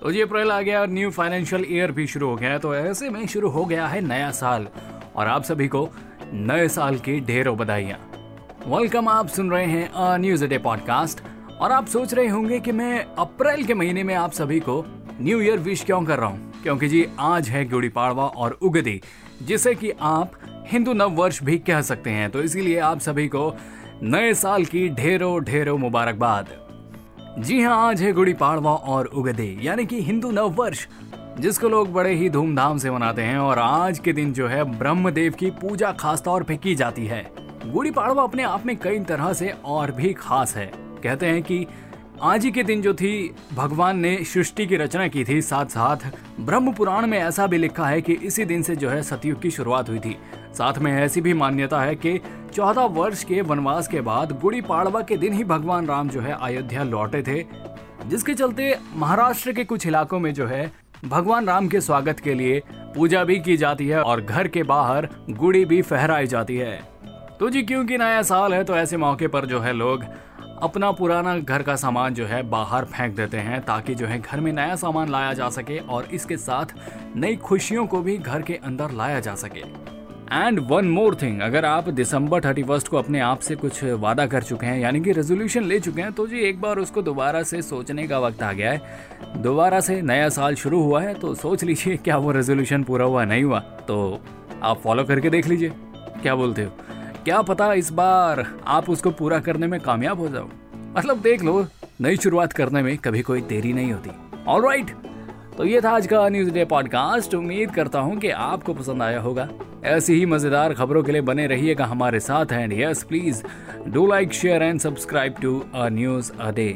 तो जी अप्रैल आ गया और न्यू फाइनेंशियल ईयर भी शुरू हो गया है तो ऐसे में शुरू हो गया है नया साल। और आप सभी को नए साल की ढेरों बधाइयाँ। वेलकम आप सुन रहे हैं अ न्यूज़ डे पॉडकास्ट और आप सोच रहे होंगे कि मैं अप्रैल के महीने में आप सभी को न्यू ईयर विश क्यों कर रहा हूँ? क्योंकि जी, आज है गुड़ी पाड़वा और उगदी, जिसे कि आप हिंदू नव वर्ष भी कह सकते हैं। तो इसीलिए आप सभी को नए साल की ढेरों ढेरों मुबारकबाद। जी हाँ आज है गुड़ी पाड़वा और उगदे, यानी कि हिंदू नव वर्ष जिसको लोग बड़े ही धूमधाम से मनाते हैं और आज के दिन जो है ब्रह्मदेव की पूजा खास तौर पे की जाती है। गुड़ी पाड़वा अपने आप में कई तरह से और भी खास है। कहते हैं कि आज ही के दिन जो थी, भगवान ने सृष्टि की रचना की थी। साथ साथ ब्रह्म पुराण में ऐसा भी लिखा है कि इसी दिन से जो है सतयुग की शुरुआत हुई थी। साथ में ऐसी भी मान्यता है कि चौदह वर्ष के वनवास के बाद गुड़ी पाड़वा के दिन ही भगवान राम जो है अयोध्या लौटे थे, जिसके चलते महाराष्ट्र के कुछ इलाकों में जो है भगवान राम के स्वागत के लिए पूजा भी की जाती है और घर के बाहर गुड़ी भी फहराई जाती है। तो जी, क्योंकि नया साल है तो ऐसे मौके पर जो है लोग अपना पुराना घर का सामान जो है बाहर फेंक देते हैं ताकि जो है घर में नया सामान लाया जा सके और इसके साथ नई खुशियों को भी घर के अंदर लाया जा सके। एंड वन मोर थिंग अगर आप दिसंबर थर्टी फ़र्स्ट को अपने आप से कुछ वादा कर चुके हैं, यानी कि रेजोल्यूशन ले चुके हैं तो जी एक बार उसको दोबारा से सोचने का वक्त आ गया है। दोबारा से नया साल शुरू हुआ है तो सोच लीजिए क्या वो रेजोल्यूशन पूरा हुआ, नहीं हुआ तो आप फॉलो करके देख लीजिए। क्या बोलते हो? क्या पता इस बार आप उसको पूरा करने में कामयाब हो जाओ। मतलब देख लो, नई शुरुआत करने में कभी कोई देरी नहीं होती। ऑल राइट तो ये था आज का न्यूज़ डे पॉडकास्ट उम्मीद करता हूँ कि आपको पसंद आया होगा। ऐसी ही मज़ेदार खबरों के लिए बने रहिएगा हमारे साथ। And yes please do like share and subscribe to a news a day